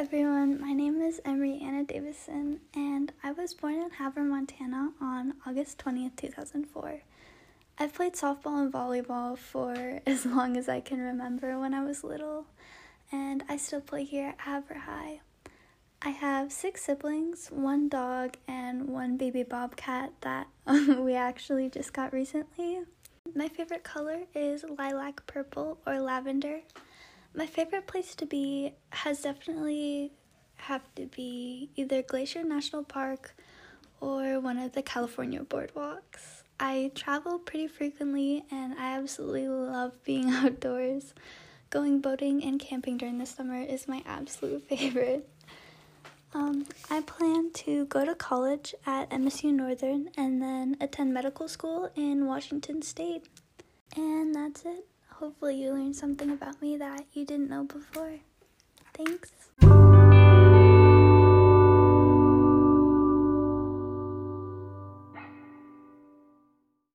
everyone. My name is Emery Anna Davison, and I was born in Havre, Montana on August 20th, 2004. I've played softball and volleyball for as long as I can remember when I was little, and I still play here at Havre High. I have six siblings, one dog, and one baby bobcat that we actually just got recently. My favorite color is lilac purple or lavender. My favorite place to be has definitely have to be either Glacier National Park or one of the California boardwalks. I travel pretty frequently and I absolutely love being outdoors. Going boating and camping during the summer is my absolute favorite. Um, I plan to go to college at MSU Northern and then attend medical school in Washington State. And that's it. Hopefully, you learned something about me that you didn't know before. Thanks.